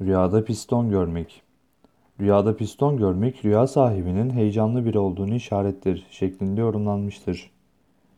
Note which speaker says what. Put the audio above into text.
Speaker 1: Rüyada piston görmek. Rüyada piston görmek rüya sahibinin heyecanlı biri olduğunu işarettir şeklinde yorumlanmıştır.